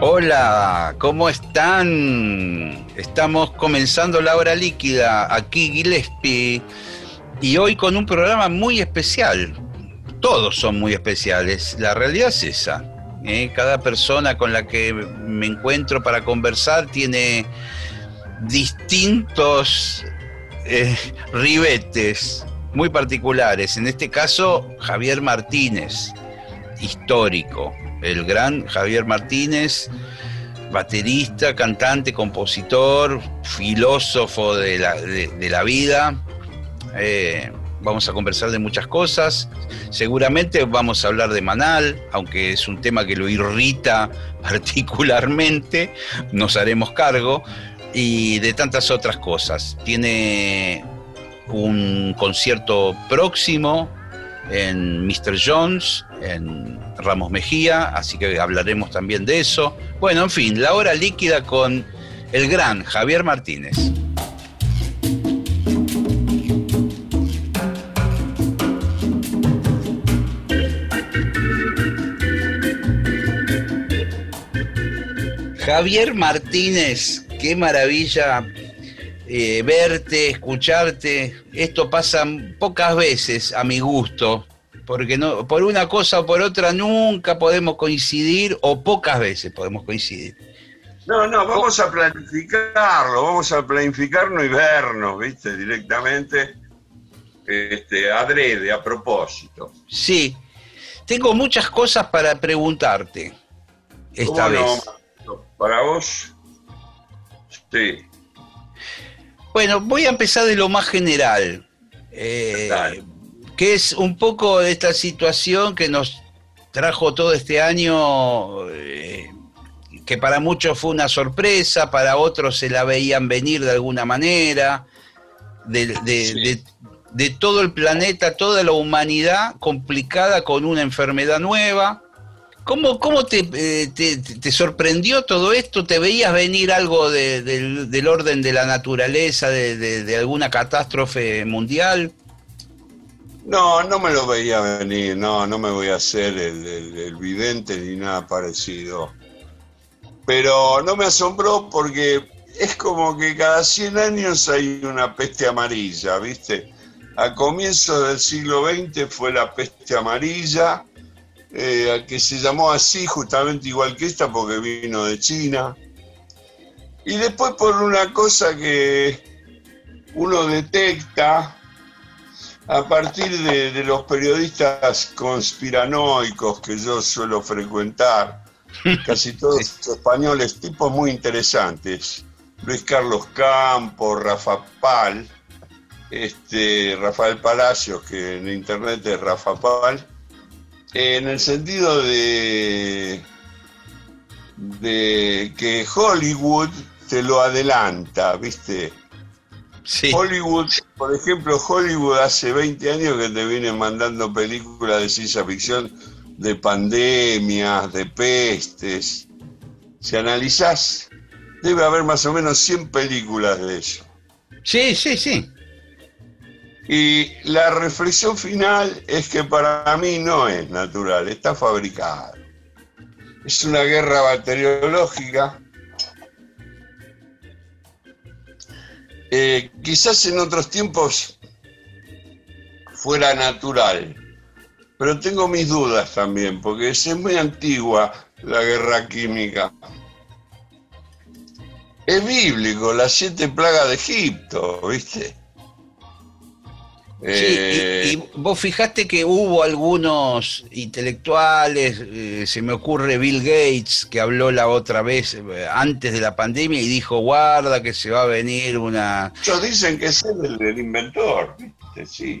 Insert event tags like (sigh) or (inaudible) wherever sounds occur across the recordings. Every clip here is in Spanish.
Hola, ¿cómo están? Estamos comenzando la hora líquida, aquí Gillespie, y hoy con un programa muy especial. Todos son muy especiales, la realidad es esa. ¿eh? Cada persona con la que me encuentro para conversar tiene distintos eh, ribetes muy particulares. En este caso, Javier Martínez, histórico el gran Javier Martínez, baterista, cantante, compositor, filósofo de la, vida. Eh, vamos a conversar de muchas cosas. Seguramente vamos a hablar de Manal, aunque es un tema que lo irrita (laughs) particularmente, nos haremos cargo, y de tantas otras cosas. Tiene un concierto próximo en Mr. Jones, en Ramos Mejía, así que hablaremos también de eso. Bueno, en fin, la hora líquida con el gran Javier Martínez. Javier Martínez, qué maravilla eh, verte, escucharte. Esto pasa pocas veces a mi gusto, porque no, por una cosa o por otra nunca podemos coincidir o pocas veces podemos coincidir. No, no, vamos a planificarlo, vamos a planificarnos y vernos, ¿viste? Directamente, este, adrede, a propósito. Sí, tengo muchas cosas para preguntarte esta vez. ¿Para vos? Sí. Bueno, voy a empezar de lo más general. Eh, que es un poco de esta situación que nos trajo todo este año, eh, que para muchos fue una sorpresa, para otros se la veían venir de alguna manera, de, todo el planeta, toda la humanidad complicada con una enfermedad nueva. ¿Cómo, cómo te, eh, te, sorprendió todo esto? ¿Te veías venir algo del, orden de la naturaleza, de, alguna catástrofe mundial? No, no me lo veía venir, no, no me voy a hacer el, vidente ni nada parecido. Pero no me asombró porque es como que cada 100 años hay una peste amarilla, ¿viste? A comienzos del siglo XX fue la peste amarilla, eh, que se llamó así justamente igual que esta porque vino de China. Y después por una cosa que uno detecta, a partir de, los periodistas conspiranoicos que yo suelo frecuentar, (laughs) casi todos españoles, tipos muy interesantes, Luis Carlos Campos, Rafa Pal, este, Rafael Palacios, que en internet es Rafa Pal, en el sentido de, de que Hollywood te lo adelanta, ¿viste? Hollywood, por ejemplo, Hollywood hace 20 años que te viene mandando películas de ciencia ficción de pandemias, de pestes. Si analizás, debe haber más o menos 100 películas de eso. Sí, sí, sí. Y la reflexión final es que para mí no es natural, está fabricado. Es una guerra bacteriológica Eh, quizás en otros tiempos fuera natural, pero tengo mis dudas también, porque es muy antigua la guerra química. Es bíblico, las siete plagas de Egipto, ¿viste? Sí, y, eh, vos fijaste que hubo algunos intelectuales, eh, se me ocurre Bill Gates, que habló la otra vez, eh, antes de la pandemia, y dijo, guarda que se va a venir una... Muchos dicen que es el, el inventor, ¿viste? Sí.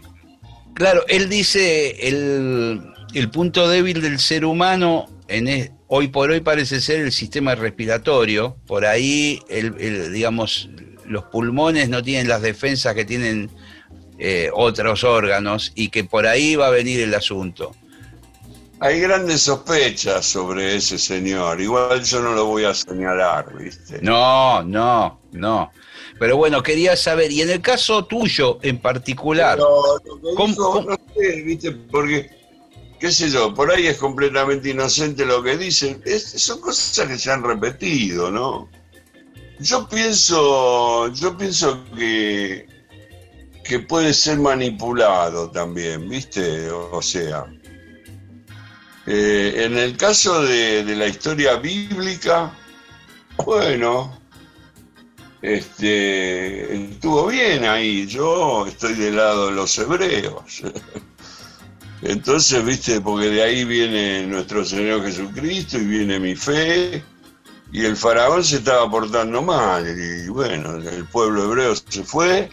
Claro, él dice el, el punto débil del ser humano en hoy por hoy parece ser el sistema respiratorio. Por ahí, el, el- digamos, los pulmones no tienen las defensas que tienen eh, otros órganos y que por ahí va a venir el asunto. Hay grandes sospechas sobre ese señor. Igual yo no lo voy a señalar, ¿viste? No, no, no. Pero bueno, quería saber, y en el caso tuyo en particular, Pero lo que ¿Cómo- dijo, cómo? no sé, ¿viste? Porque, qué sé yo, por ahí es completamente inocente lo que dicen. Es- son cosas que se han repetido, ¿no? Yo pienso, yo pienso que, que puede ser manipulado también, ¿viste? O, sea, eh, en el caso de, de la historia bíblica, bueno, este, estuvo bien ahí. Yo estoy del lado de los hebreos. (laughs) Entonces, viste, porque de ahí viene nuestro Señor Jesucristo y viene mi fe. Y el faraón se estaba portando mal. Y bueno, el pueblo hebreo se fue,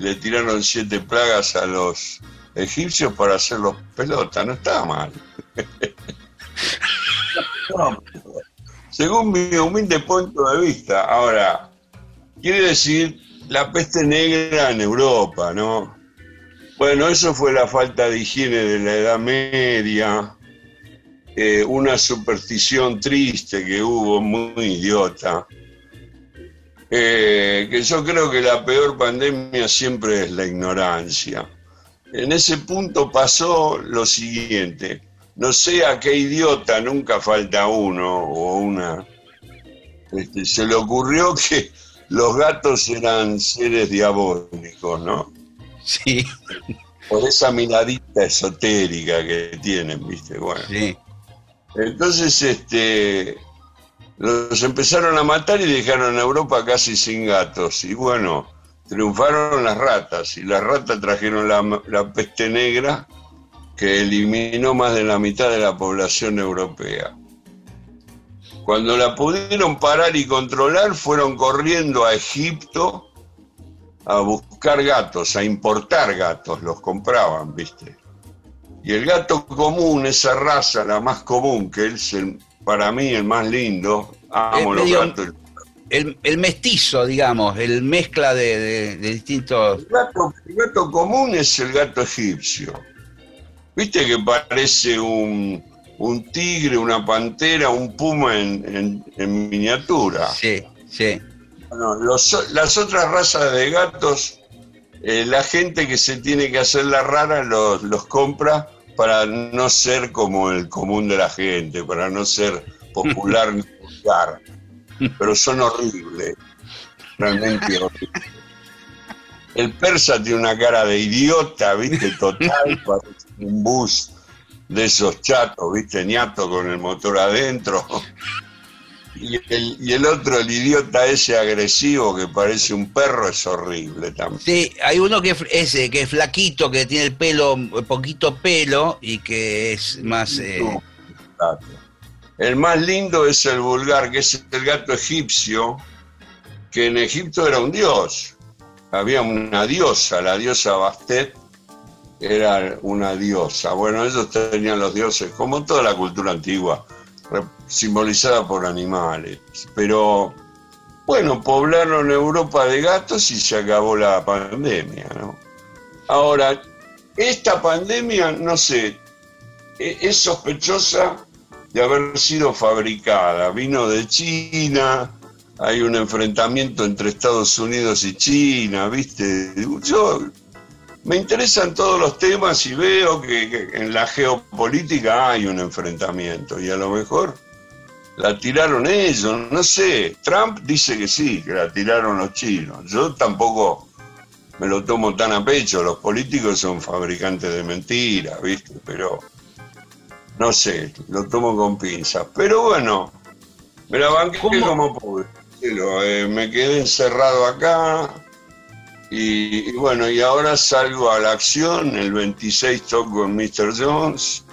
le tiraron siete plagas a los egipcios para hacerlos pelota. No estaba mal. No, (laughs) según mi humilde punto de vista. Ahora, quiere decir la peste negra en Europa, ¿no? Bueno, eso fue la falta de higiene de la Edad Media, eh, una superstición triste que hubo, muy idiota. Eh, que yo creo que la peor pandemia siempre es la ignorancia. En ese punto pasó lo siguiente, no sé a qué idiota, nunca falta uno o una, este, se le ocurrió (laughs) que los gatos eran seres diabólicos, ¿no? sí, Por esa miradita esotérica que tienen, ¿viste? Bueno. sí. Entonces, este, los empezaron a matar y dejaron a Europa casi sin gatos. Y bueno, triunfaron las ratas. Y las ratas trajeron la, la peste negra que eliminó más de la mitad de la población europea. Cuando la pudieron parar y controlar, fueron corriendo a Egipto a buscar gatos, a importar gatos, los compraban, ¿viste? Y el gato común, esa raza, la más común, que es el, para mí el más lindo, amo los medio- gatos. El, el mestizo, digamos, el mezcla de, de- de distintos... El gato, el gato común es el gato egipcio. ¿Viste que parece un, un tigre, una pantera, un puma en, en- en miniatura? Sí, sí. Bueno, los- las otras razas de gatos, eh, la gente que se tiene que hacer la rara los, los compra para no ser como el común de la gente, para no ser popular ni vulgar. Pero son horribles, realmente horribles. El persa tiene una cara de idiota, ¿viste? Total, (laughs) parece un bus de esos chatos, ¿viste? ñato con el motor adentro. Y el, y el otro, el idiota ese agresivo que parece un perro, es horrible también. Sí, hay uno que es ese, que es flaquito, que tiene el pelo, poquito pelo y que es más... eh. El más lindo es el vulgar, que es el gato egipcio, que en Egipto era un dios. Había una diosa, la diosa Bastet era una diosa. Bueno, ellos tenían los dioses, como toda la cultura antigua, simbolizada por animales. Pero, bueno, poblaron Europa de gatos y se acabó la pandemia, ¿no? Ahora, esta pandemia, no sé, e- es sospechosa de haber sido fabricada. Vino de China, hay un enfrentamiento entre Estados Unidos y China, ¿viste? Yo me interesan todos los temas y veo que, que en la geopolítica hay un enfrentamiento y a lo mejor la tiraron ellos, no sé. Trump dice que sí, que la tiraron los chinos. Yo tampoco me lo tomo tan a pecho, los políticos son fabricantes de mentiras, ¿viste? Pero no sé, lo tomo con pinzas. Pero bueno, me la banqué ¿Cómo? como pude. Eh, me quedé encerrado acá y, y bueno, y ahora salgo a la acción. El 26 toco en Mr. Jones.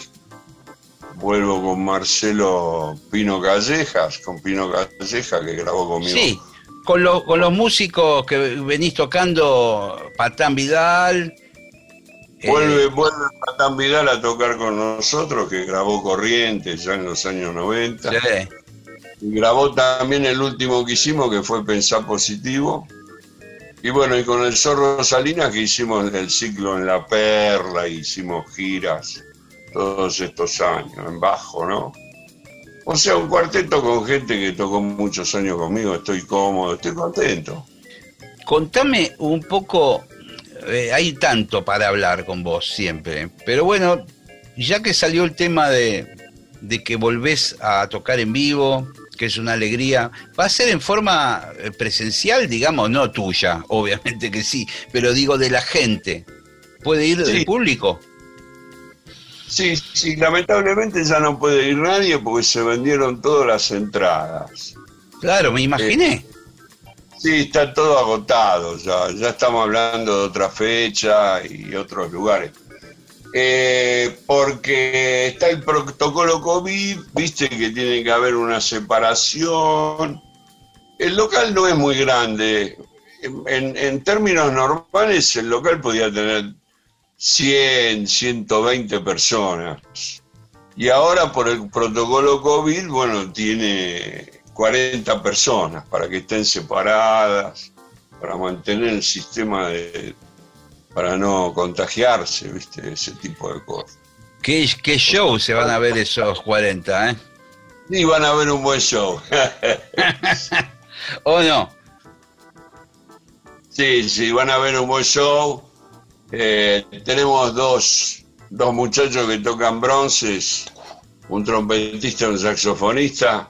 Vuelvo con Marcelo Pino Callejas, con Pino Calleja que grabó conmigo. sí, con, los con los músicos que venís tocando, Patán Vidal, Vuelve, eh, vuelve Patán Vidal a tocar con nosotros, que grabó Corrientes ya en los años 90. Y grabó también el último que hicimos, que fue Pensar Positivo. Y bueno, y con el Zorro Salinas, que hicimos el ciclo en La Perla, hicimos giras todos estos años, en bajo, ¿no? O sea, un cuarteto con gente que tocó muchos años conmigo, estoy cómodo, estoy contento. Contame un poco eh, hay tanto para hablar con vos siempre. Pero bueno, ya que salió el tema de, que volvés a tocar en vivo, que es una alegría, ¿va a ser en forma eh, presencial, digamos? No tuya, (laughs) obviamente que sí, pero digo de la gente. ¿Puede ir del público? Sí, sí, lamentablemente ya no puede ir nadie porque se vendieron todas las entradas. Claro, me imaginé. Sí, está todo agotado, ya, ya estamos hablando de otra fecha y otros lugares. Eh, porque está el protocolo COVID, viste que tiene que haber una separación. El local no es muy grande. En, en términos normales, el local podía tener 100, 120 personas. Y ahora por el protocolo COVID, bueno, tiene 40 personas para que estén separadas, para mantener el sistema de, para no contagiarse, ¿viste? Ese tipo de cosas. ¿Qué, qué show se van a ver esos 40, eh? Sí, van a ver un buen show. (laughs) ¿O no? Sí, sí, van a ver un buen show. Eh, tenemos dos, dos muchachos que tocan bronces, un trompetista y un saxofonista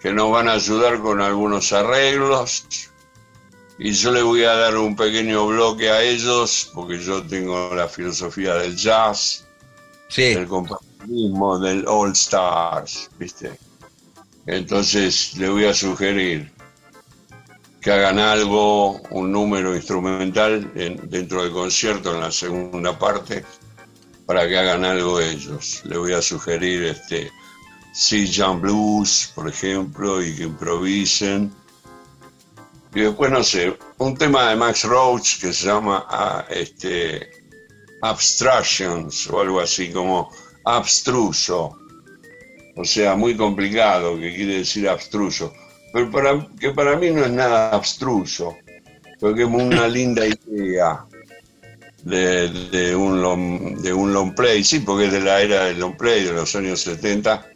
que nos van a ayudar con algunos arreglos. Y yo le voy a dar un pequeño bloque a ellos, porque yo tengo la filosofía del jazz, del compañerismo, del All Stars, ¿viste? Entonces le voy a sugerir que hagan algo, un número instrumental dentro del concierto en la segunda parte, para que hagan algo ellos. Le voy a sugerir este, Sí, Jean Blues, por ejemplo, y que improvisen. Y después, no sé, un tema de Max Roach que se llama ah, este, Abstractions o algo así como abstruso. O sea, muy complicado, que quiere decir abstruso. Pero para, que para mí no es nada abstruso, porque es una (laughs) linda idea de, de, un long, de un long play. Sí, porque es de la era del long play de los años 70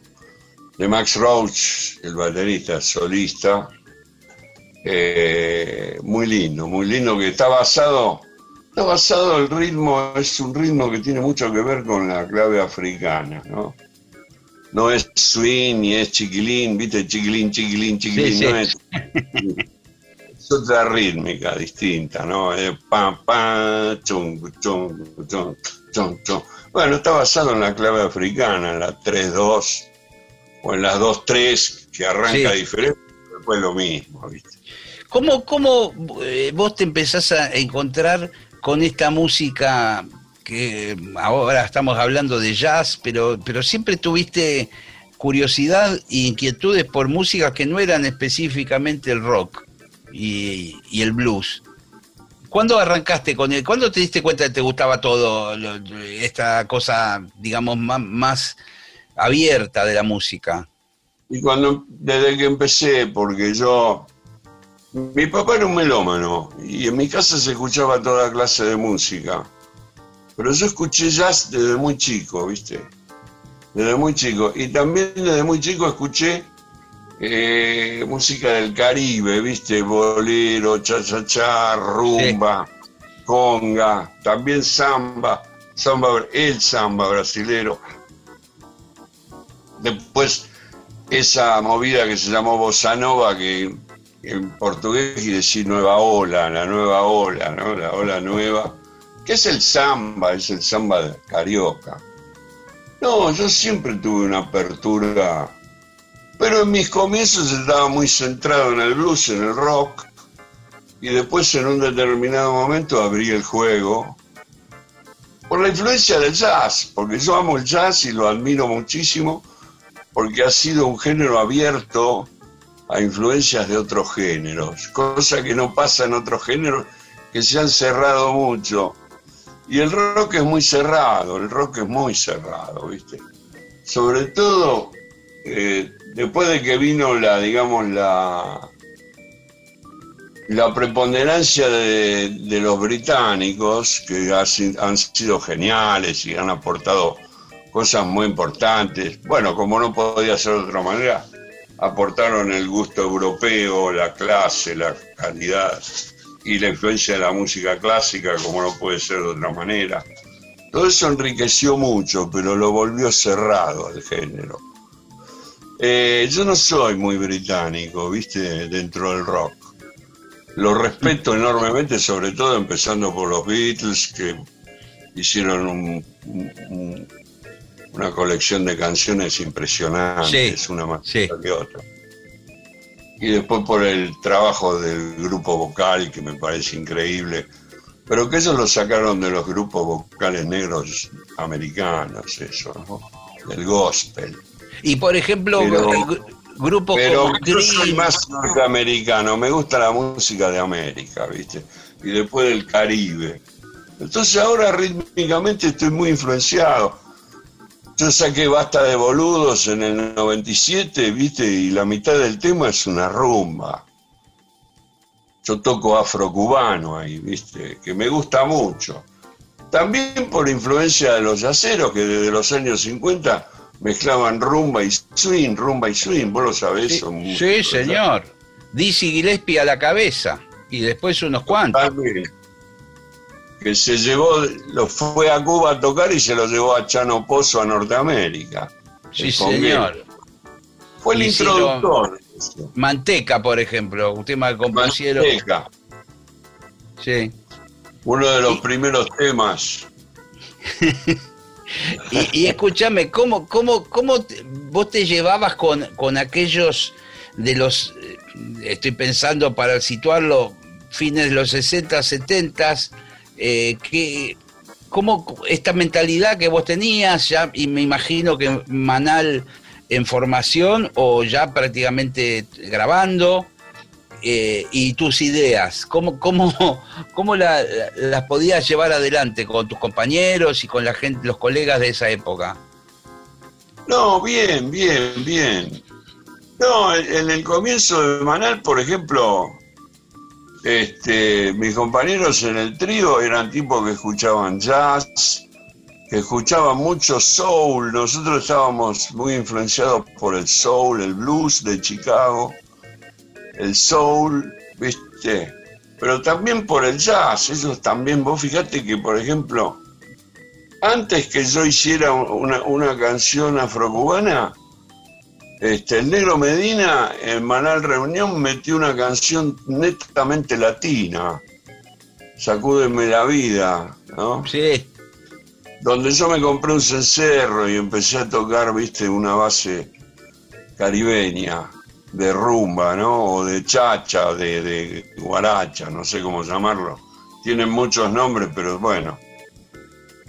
de Max Roach, el baterista solista, eh, muy lindo, muy lindo, que está basado, está basado el ritmo, es un ritmo que tiene mucho que ver con la clave africana, ¿no? No es swing ni es chiquilín, viste, chiquilín, chiquilín, chiquilín, no es. es otra rítmica distinta, ¿no? Es pam, pam, chung, chung, chung, chung, chung. Bueno, está basado en la clave africana, en la 3-2 o en las dos, tres, que arranca diferente, después lo mismo, ¿viste? ¿Cómo, cómo eh, vos te empezás a encontrar con esta música que ahora estamos hablando de jazz, pero, pero siempre tuviste curiosidad e inquietudes por músicas que no eran específicamente el rock y, el blues? ¿Cuándo arrancaste con él? ¿Cuándo te diste cuenta que te gustaba todo, esta cosa, digamos, más abierta de la música? Y cuando, desde que empecé, porque yo, mi papá era un melómano y en mi casa se escuchaba toda clase de música. Pero yo escuché jazz desde muy chico, ¿viste? Desde muy chico. Y también desde muy chico escuché eh, música del Caribe, ¿viste? Bolero, cha-cha-cha, rumba, conga, también samba, samba, el samba brasilero. Después, esa movida que se llamó Bossa Nova, que en portugués quiere decir nueva ola, la nueva ola, ¿no? La ola nueva, que es el samba, es el samba carioca. No, yo siempre tuve una apertura, pero en mis comienzos estaba muy centrado en el blues, en el rock, y después en un determinado momento abrí el juego por la influencia del jazz, porque yo amo el jazz y lo admiro muchísimo, porque ha sido un género abierto a influencias de otros géneros, cosa que no pasa en otros géneros que se han cerrado mucho. Y el rock es muy cerrado, el rock es muy cerrado, ¿viste? Sobre todo eh, después de que vino la, digamos, la, la preponderancia de, los británicos, que han sido geniales y han aportado cosas muy importantes. Bueno, como no podía ser de otra manera, aportaron el gusto europeo, la clase, la calidad y la influencia de la música clásica, como no puede ser de otra manera. Todo eso enriqueció mucho, pero lo volvió cerrado al género. Eh, yo no soy muy británico, viste, dentro del rock. Lo respeto enormemente, sobre todo empezando por los Beatles, que hicieron una colección de canciones impresionantes, una más que otra. Y después por el trabajo del grupo vocal, que me parece increíble, pero que ellos lo sacaron de los grupos vocales negros americanos, eso, ¿no? Del gospel. Y por ejemplo, pero yo soy más norteamericano, me gusta la música de América, ¿viste? Y después del Caribe. Entonces ahora rítmicamente estoy muy influenciado. Yo saqué Basta de Boludos en el 97, ¿viste? Y la mitad del tema es una rumba. Yo toco afrocubano ahí, ¿viste? Que me gusta mucho. También por influencia de los yaceros que desde los años 50 mezclaban rumba y swing, rumba y swing, vos lo sabés. Sí, señor. Dizzy Gillespie a la cabeza y después unos cuantos. Que se llevó, lo fue a Cuba a tocar y se lo llevó a Chano Pozo a Norteamérica. Sí, señor. Fue el introductor. Manteca, por ejemplo, un tema que compusieron. Manteca. Sí. Uno de los primeros temas. (laughs) Y, escúchame, ¿cómo, cómo, cómo vos te llevabas con, con aquellos de los, eh, estoy pensando para situarlo, fines de los 60, 70, eh, que, ¿cómo esta mentalidad que vos tenías, ya, y me imagino que Manal en formación o ya prácticamente grabando, eh, y tus ideas, ¿cómo, cómo, cómo las podías llevar adelante con tus compañeros y con la gente, los colegas de esa época? No, bien, bien, bien. No, en el comienzo de Manal, por ejemplo, este, mis compañeros en el trío eran tipos que escuchaban jazz, que escuchaban mucho soul. Nosotros estábamos muy influenciados por el soul, el blues de Chicago el soul, ¿viste? Pero también por el jazz, ellos también, vos fíjate que, por ejemplo, antes que yo hiciera una, canción afrocubana, este, el negro Medina en Manal Reunión metió una canción netamente latina, Sacúdeme la vida, ¿no? Sí. Donde yo me compré un cencerro y empecé a tocar, viste, una base caribeña de rumba, ¿no? O de chacha, de, de guaracha, no sé cómo llamarlo. Tienen muchos nombres, pero bueno,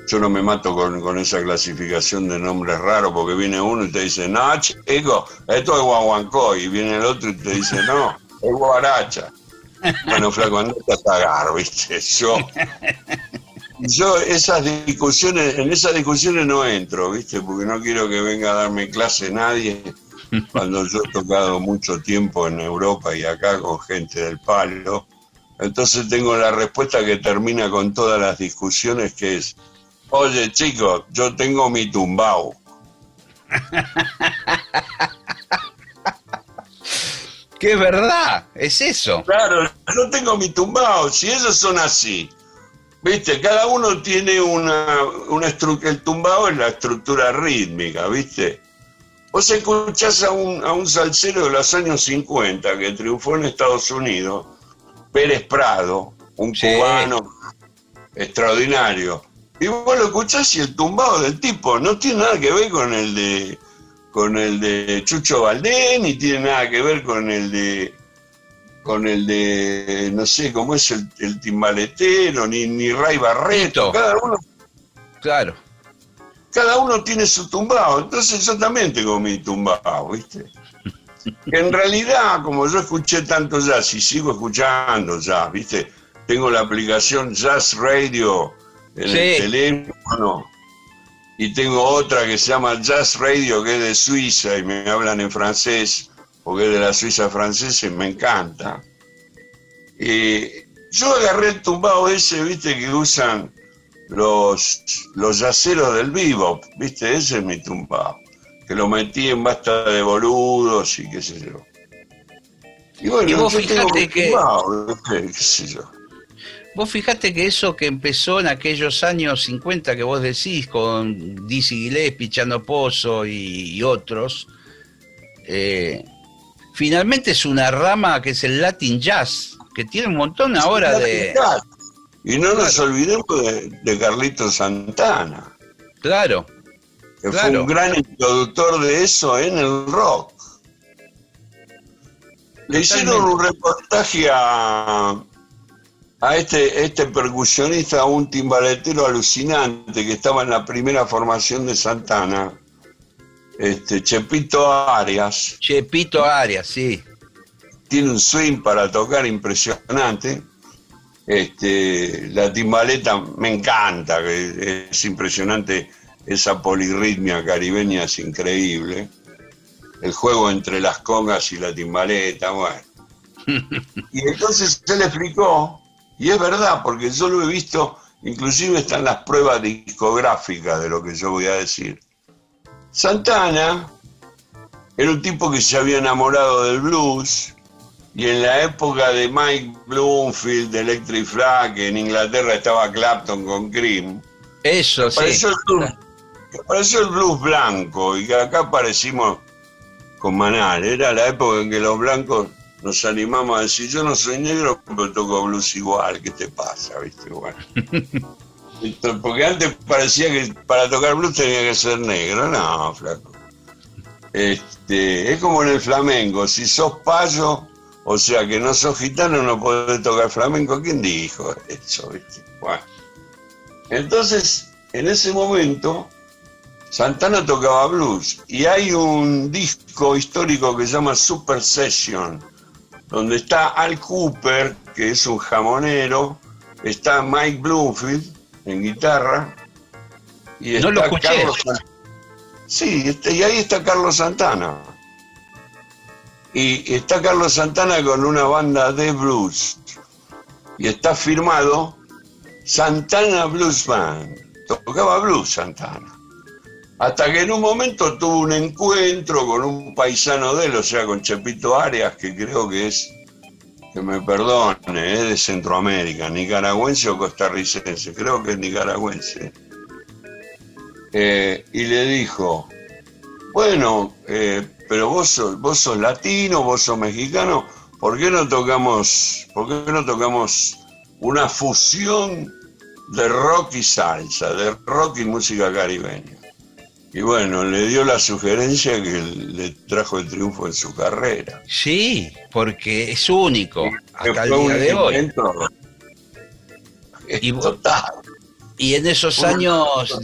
yo no me mato con, esa clasificación de nombres raros porque viene uno y te dice, no, chico, esto es guaguancó, y viene el otro y te dice, no, es guaracha. (laughs) Bueno, flaco, andate a cagar, ¿viste? Yo, yo esas discusiones, en esas discusiones no entro, ¿viste? Porque no quiero que venga a darme clase nadie cuando yo he tocado mucho tiempo en Europa y acá con gente del palo. Entonces tengo la respuesta que termina con todas las discusiones que es, oye chicos, yo tengo mi tumbao. (laughs) ¡Qué verdad! Es eso. Claro, yo tengo mi tumbao. Si ellos son así, viste, cada uno tiene una, una estructura, el tumbao es la estructura rítmica, viste Vos escuchás a un, a un salsero de los años 50 que triunfó en Estados Unidos, Pérez Prado, un cubano extraordinario. Y vos lo escuchás y el tumbado del tipo no tiene nada que ver con el de con el de Chucho Valdés, ni tiene nada que ver con el de con el de no sé cómo es el, el timbaletero, ni, ni Ray Barreto, cada uno. Claro cada uno tiene su tumbado, entonces yo también tengo mi tumbado, ¿viste? En realidad, como yo escuché tanto jazz y sigo escuchando jazz, ¿viste? Tengo la aplicación Jazz Radio en el teléfono. Y tengo otra que se llama Jazz Radio, que es de Suiza y me hablan en francés, porque es de la Suiza francesa y me encanta. Y yo agarré el tumbado ese, viste, que usan los, los yaceros del vivo, viste, ese es mi tumbado. Que lo metí en basta de boludos y qué sé yo. Y bueno, vos fijate que... Tumbado, qué sé yo. Vos fijate que eso que empezó en aquellos años 50 que vos decís, con Dizzy Gillespie, Chano Pozo y, otros, eh, finalmente es una rama que es el Latin Jazz, que tiene un montón ahora de... Y no nos olvidemos de, Carlitos Santana. Claro. Que fue un gran introductor de eso en el rock. Le hicieron un reportaje a, a este, este percusionista, un timbaletero alucinante que estaba en la primera formación de Santana, este Chepito Arias. Chepito Arias, sí. Tiene un swing para tocar impresionante. Este, la timbaleta me encanta, es impresionante esa polirritmia caribeña, es increíble. El juego entre las congas y la timbaleta, bueno. (laughs) Y entonces se le explicó y es verdad, porque yo lo he visto, inclusive están las pruebas discográficas de lo que yo voy a decir. Santana era un tipo que se había enamorado del blues y en la época de Mike Bloomfield, de Electric Flag, en Inglaterra estaba Clapton con Cream. Eso, sí. El blues, apareció el blues blanco y que acá aparecimos con Manal. Era la época en que los blancos nos animamos a decir, yo no soy negro, pero toco blues igual, ¿qué te pasa? ¿Viste? Bueno. (laughs) Porque antes parecía que para tocar blues tenía que ser negro, no, flaco. Este, es como en el flamenco, si sos payo, o sea que no sos gitano, no podés tocar flamenco, ¿quién dijo eso? ¿viste? Bueno. Entonces, en ese momento, Santana tocaba blues y hay un disco histórico que se llama Super Session, donde está Al Cooper, que es un jamonero, está Mike Bloomfield en guitarra, y está Carlos Sí, este, y ahí está Carlos Santana. Y está Carlos Santana con una banda de blues. Y está firmado Santana Blues Band. Tocaba blues Santana. Hasta que en un momento tuvo un encuentro con un paisano de él, o sea, con Chepito Arias, que creo que es, que me perdone, es de Centroamérica, nicaragüense o costarricense, creo que es nicaragüense. Eh, y le dijo, bueno, eh, pero vos sos, vos sos latino, vos sos mexicano, ¿por qué no tocamos, por qué no tocamos una fusión de rock y salsa, de rock y música caribeña? Y bueno, le dio la sugerencia que le trajo el triunfo en su carrera. Sí, porque es único hasta el día de hoy. Y, y, en esos años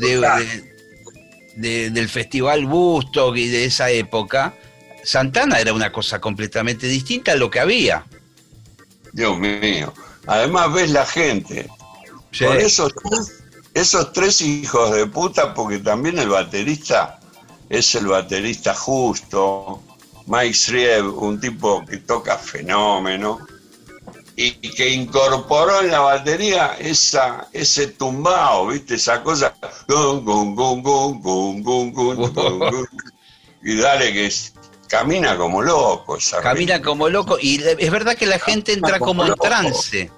del Festival Busto y de esa época, Santana era una cosa completamente distinta a lo que había. Dios mío. Además ves la gente. Por eso esos tres hijos de puta, porque también el baterista es el baterista justo, Mike Shriev, un tipo que toca fenómeno, y que incorporó en la batería esa, ese tumbao, ¿viste? Esa cosa. y dale que camina como loco. camina como loco. Y es verdad que la gente entra como, en trance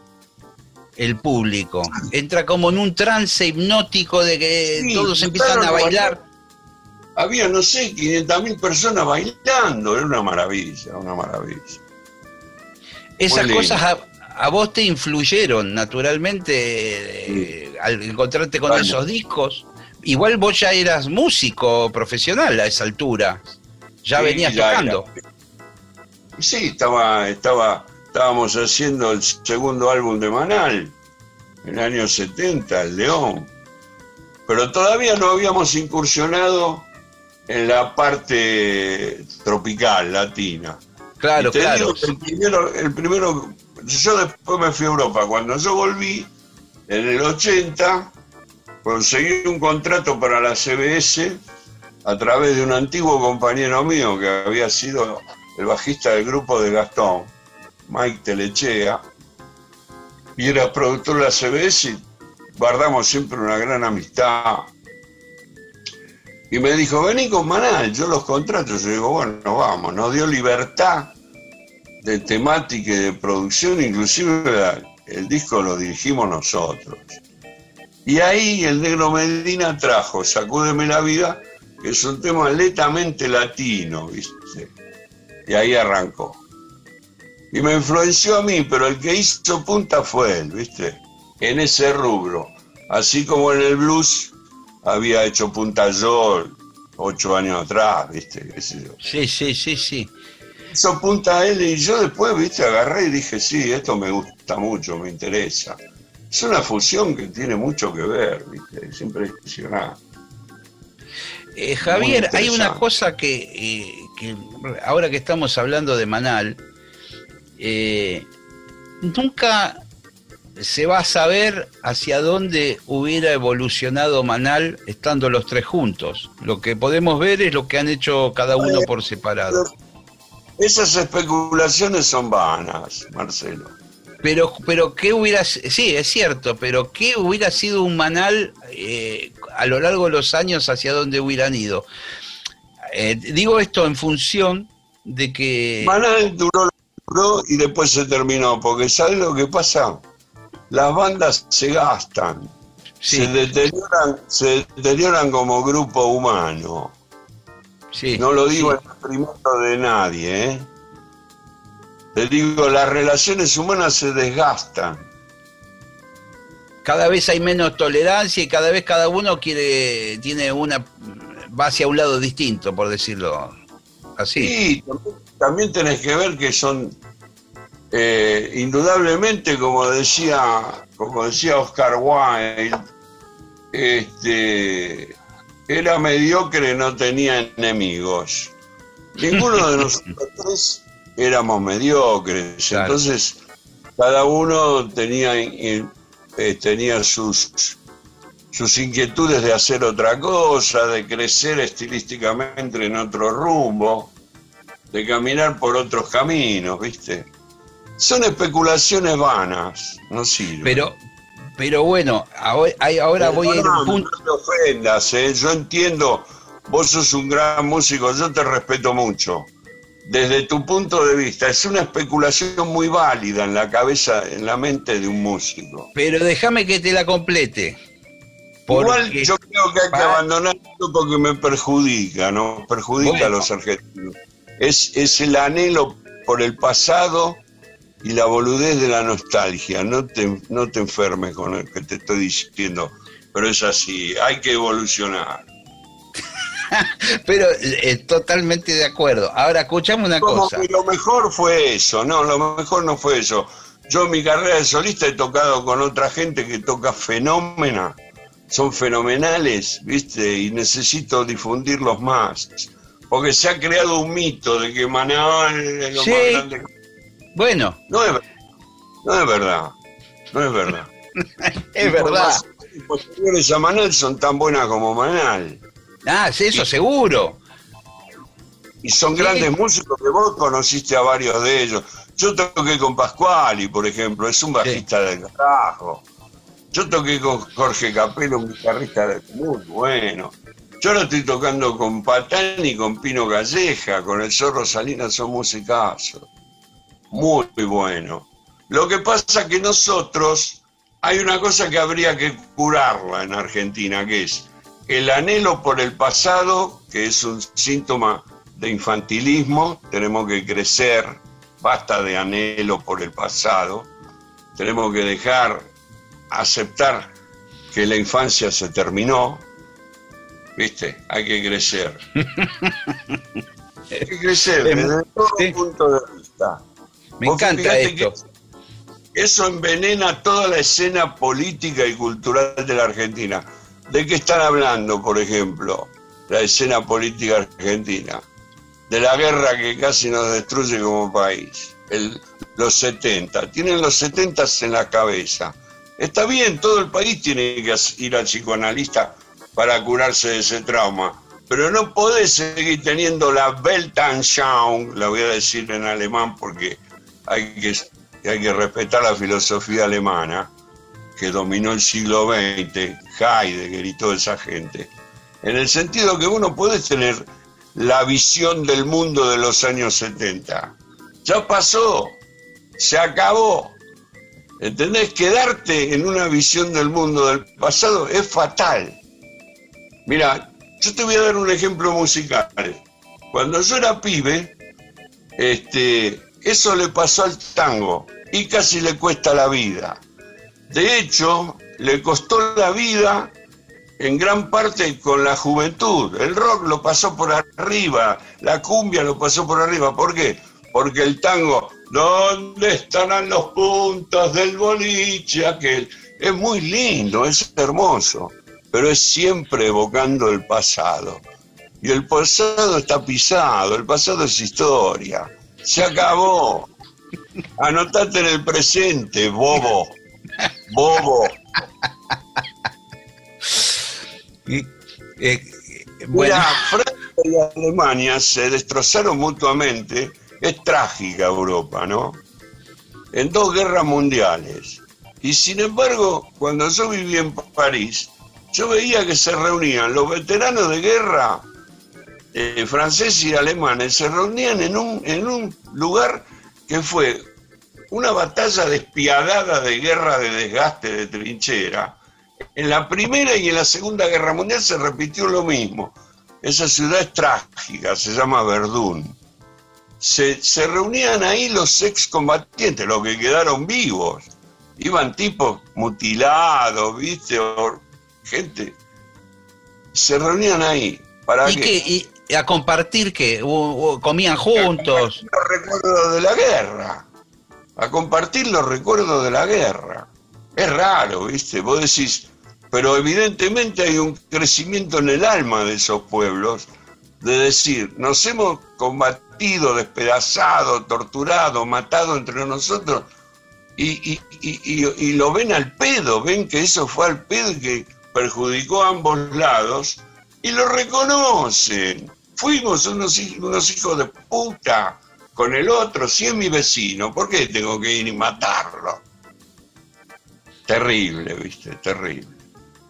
el público. Entra como en un trance hipnótico de que todos empiezan a bailar. Había, no sé, 500 mil personas bailando. Era una maravilla, una maravilla. Esas cosas a, vos te influyeron naturalmente eh, al encontrarte con esos discos. Igual vos ya eras músico profesional a esa altura. Ya venías tocando. Sí, estaba, estaba estábamos haciendo el segundo álbum de Manal, en el año 70, El León. Pero todavía no habíamos incursionado en la parte tropical, latina. Claro, claro. el, primero, el primero, yo después me fui a Europa. Cuando yo volví, en el 80, conseguí un contrato para la CBS a través de un antiguo compañero mío que había sido el bajista del grupo de Gastón, Mike Telechea, y era productor de la CBS y guardamos siempre una gran amistad. Y me dijo, vení con Manal, yo los contratos. Yo digo, bueno, vamos, nos dio libertad de temática y de producción, inclusive el disco lo dirigimos nosotros. Y ahí el negro Medina trajo Sacúdeme la vida, que es un tema letamente latino, ¿viste? Y ahí arrancó. Y me influenció a mí, pero el que hizo punta fue él, ¿viste? En ese rubro. Así como en el blues había hecho punta yo ocho años atrás, ¿viste? Sí, sí, sí, sí. Hizo punta él y yo después, ¿viste? Agarré y dije, sí, esto me gusta mucho, me interesa. Es una fusión que tiene mucho que ver, ¿viste? Es impresionante. Eh, Javier, hay una cosa que, eh, ahora que estamos hablando de Manal, eh, nunca se va a saber hacia dónde hubiera evolucionado Manal estando los tres juntos. Lo que podemos ver es lo que han hecho cada uno por separado. Esas especulaciones son vanas, Marcelo. Pero, pero ¿qué hubiera sí, es cierto, pero qué hubiera sido un Manal eh, a lo largo de los años hacia dónde hubieran ido? Eh, digo esto en función de que... Manal duró, duró y después se terminó, porque ¿sabes lo que pasa? Las bandas se gastan, se, deterioran, se deterioran como grupo humano. Sí, no lo digo en detrimento de nadie, ¿eh? Te digo, las relaciones humanas se desgastan. Cada vez hay menos tolerancia y cada vez cada uno quiere, tiene una, va hacia un lado distinto, por decirlo así. Sí, también, tenés que ver que son, eh, indudablemente, como decía, como decía Oscar Wilde, este, era mediocre, no tenía enemigos. Ninguno de (laughs) nosotros éramos mediocres. Entonces, cada uno tenía, eh, tenía sus, sus inquietudes de hacer otra cosa, de crecer estilísticamente en otro rumbo, de caminar por otros caminos, ¿viste? Son especulaciones vanas, no sirven. Pero, pero bueno, ahora, voy a ir a un punto. No te ofendas, ¿eh? yo entiendo, vos sos un gran músico, yo te respeto mucho desde tu punto de vista, es una especulación muy válida en la cabeza, en la mente de un músico. Pero déjame que te la complete. Igual yo creo que hay que abandonar esto porque me perjudica, ¿no? Perjudica a los argentinos. Es, es el anhelo por el pasado y la boludez de la nostalgia. No te, no te enfermes con el que te estoy diciendo, pero es así, hay que evolucionar. (laughs) Pero eh, totalmente de acuerdo. Ahora, escuchamos una cosa. lo mejor fue eso, no, lo mejor no fue eso. Yo en mi carrera de solista he tocado con otra gente que toca fenómena, son fenomenales, ¿viste? Y necesito difundirlos más. Porque se ha creado un mito de que Manal es lo más grande. Bueno. No es, no es verdad. No es verdad. (laughs) es verdad. Los posteriores a Manal son tan buenas como Manal. Ah, sí, eso seguro. Y son grandes músicos que vos conociste a varios de ellos. Yo toqué con Pascuali, por ejemplo, es un bajista del carajo. Yo toqué con Jorge Capello, un guitarrista muy bueno. Yo ahora estoy tocando con Patán y con Pino Galleja, con el Zorro Salinas, son musicazos. Muy bueno. Lo que pasa que nosotros, hay una cosa que habría que curarla en Argentina, que es el anhelo por el pasado, que es un síntoma de infantilismo, tenemos que crecer, basta de anhelo por el pasado, tenemos que dejar, aceptar que la infancia se terminó, ¿viste? Hay que crecer. (laughs) Hay que crecer desde todo punto de vista. Me encanta esto. Eso envenena toda la escena política y cultural de la Argentina ¿De qué están hablando, por ejemplo, la escena política argentina? De la guerra que casi nos destruye como país, los 70. Tienen los 70 en la cabeza. Está bien, todo el país tiene que ir al psicoanalista para curarse de ese trauma, pero no podés seguir teniendo la Weltanschauung, la voy a decir en alemán porque hay que, hay que respetar la filosofía alemana que dominó el siglo XX, Heidegger y toda esa gente, en el sentido que uno puede tener la visión del mundo de los años 70. Ya pasó, se acabó. ¿Entendés? Quedarte en una visión del mundo del pasado es fatal. Mira, yo te voy a dar un ejemplo musical. Cuando yo era pibe, este, eso le pasó al tango y casi le cuesta la vida. De hecho, le costó la vida en gran parte con la juventud. El rock lo pasó por arriba, la cumbia lo pasó por arriba. ¿Por qué? Porque el tango ¿Dónde estarán los puntos del boliche? Es muy lindo, es hermoso, pero es siempre evocando el pasado. Y el pasado está pisado, el pasado es historia. Se acabó. Anotate en el presente, bobo. Bobo. Eh, Mira, Francia y Alemania se destrozaron mutuamente es trágica Europa, ¿no? En dos guerras mundiales. Y sin embargo, cuando yo vivía en París, yo veía que se reunían los veteranos de guerra eh, franceses y alemanes, se reunían en un, en un lugar que fue una batalla despiadada de guerra de desgaste de trinchera. En la primera y en la segunda guerra mundial se repitió lo mismo. Esa ciudad es trágica, se llama Verdún se, reunían ahí los excombatientes, los que quedaron vivos. Iban tipos mutilados, ¿viste? Gente. Se reunían ahí. ¿Para ¿Y qué? ¿Y a compartir qué? ¿Comían juntos? Los recuerdos de la guerra. A compartir los recuerdos de la guerra. Es raro, ¿viste? Vos decís, pero evidentemente hay un crecimiento en el alma de esos pueblos de decir, nos hemos combatido, despedazado, torturado, matado entre nosotros, y, y, lo ven al pedo, ven que eso fue al pedo y que perjudicó a ambos lados, y lo reconocen. Fuimos unos, unos hijos de puta con el otro, si es mi vecino, ¿por qué tengo que ir y matarlo? Terrible, viste, terrible.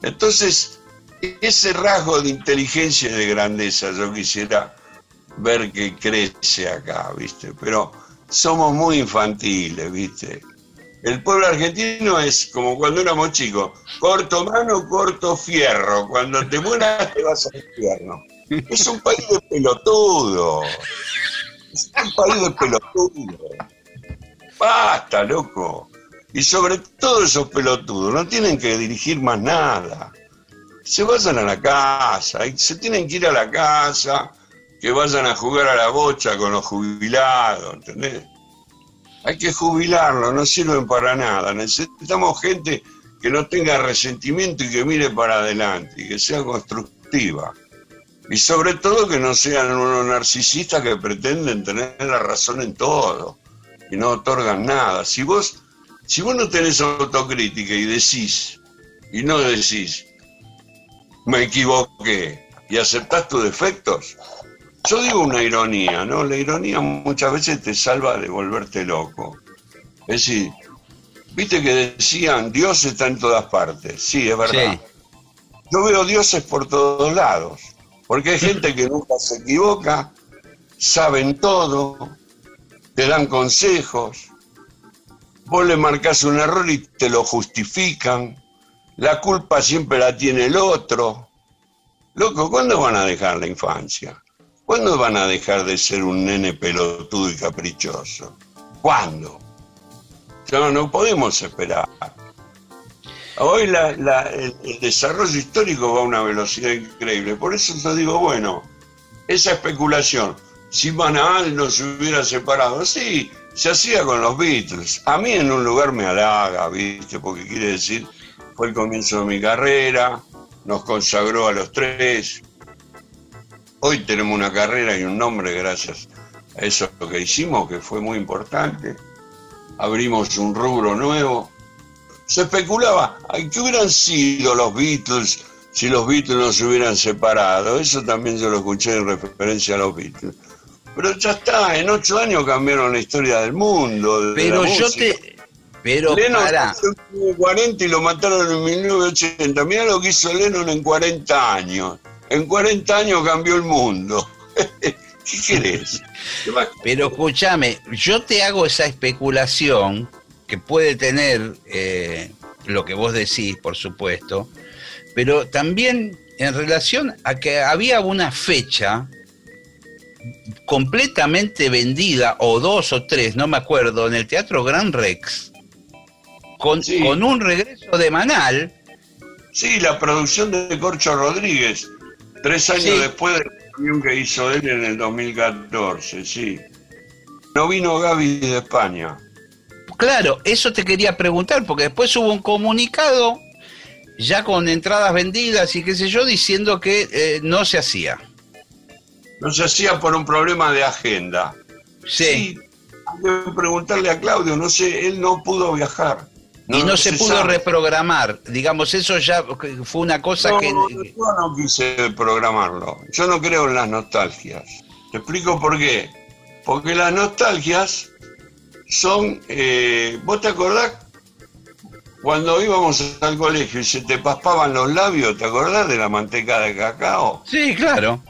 Entonces, ese rasgo de inteligencia y de grandeza yo quisiera ver que crece acá, ¿viste? Pero somos muy infantiles, ¿viste? El pueblo argentino es como cuando éramos chicos, corto mano, corto fierro, cuando te mueras te vas al infierno. Es un país de pelotudo. Es un país de pelotudo. Basta, loco. Y sobre todo esos pelotudos, no tienen que dirigir más nada se vayan a la casa, se tienen que ir a la casa, que vayan a jugar a la bocha con los jubilados, ¿entendés? Hay que jubilarlos, no sirven para nada. Necesitamos gente que no tenga resentimiento y que mire para adelante y que sea constructiva. Y sobre todo que no sean unos narcisistas que pretenden tener la razón en todo y no otorgan nada. Si vos, si vos no tenés autocrítica y decís, y no decís, me equivoqué y aceptás tus defectos. Yo digo una ironía, ¿no? La ironía muchas veces te salva de volverte loco. Es decir, viste que decían, Dios está en todas partes. Sí, es verdad. Yo veo dioses por todos lados, porque hay gente que nunca se equivoca, saben todo, te dan consejos, vos le marcas un error y te lo justifican, la culpa siempre la tiene el otro. Loco, ¿cuándo van a dejar la infancia? ¿Cuándo van a dejar de ser un nene pelotudo y caprichoso? ¿Cuándo? Ya no podemos esperar. Hoy el, desarrollo histórico va a una velocidad increíble. Por eso yo digo, bueno, esa especulación, si Manal no se hubiera separado, sí, se hacía con los Beatles. A mí en un lugar me halaga, ¿viste? Porque quiere decir fue el comienzo de mi carrera, nos consagró a los tres. Hoy tenemos una carrera y un nombre gracias a eso que hicimos, que fue muy importante. Abrimos un rubro nuevo. se especulaba, ¿qué hubieran sido los Beatles si los Beatles no se hubieran separado? Eso también yo lo escuché en referencia a los Beatles. Pero ya está, en ocho años cambiaron la historia del mundo. pero yo te. Pero Lennon para. en 40 y lo mataron en 1980. Mira lo que hizo Lennon en 40 años. En 40 años cambió el mundo. (laughs) ¿Qué querés? Pero escúchame, yo te hago esa especulación que puede tener eh, lo que vos decís, por supuesto, pero también en relación a que había una fecha completamente vendida, o dos o tres, no me acuerdo, en el Teatro Gran Rex, con, con un regreso de Manal. Sí, la producción de Corcho Rodríguez, tres años después de la reunión que hizo él en el 2014, sí. No vino Gaby de España. Claro, eso te quería preguntar, porque después hubo un comunicado ya con entradas vendidas y qué sé yo, diciendo que eh, no se hacía. No se hacía por un problema de agenda. Sí. hay que preguntarle a Claudio, no sé, él no pudo viajar. Y no, se, pudo reprogramar. Digamos, eso ya fue una cosa que... Yo no quise programarlo. Yo no creo en las nostalgias. Te explico por qué. Porque las nostalgias son... Eh, ¿Vos te acordás cuando íbamos al colegio y se te paspaban los labios, ¿te acordás de la manteca de cacao? Sí, claro.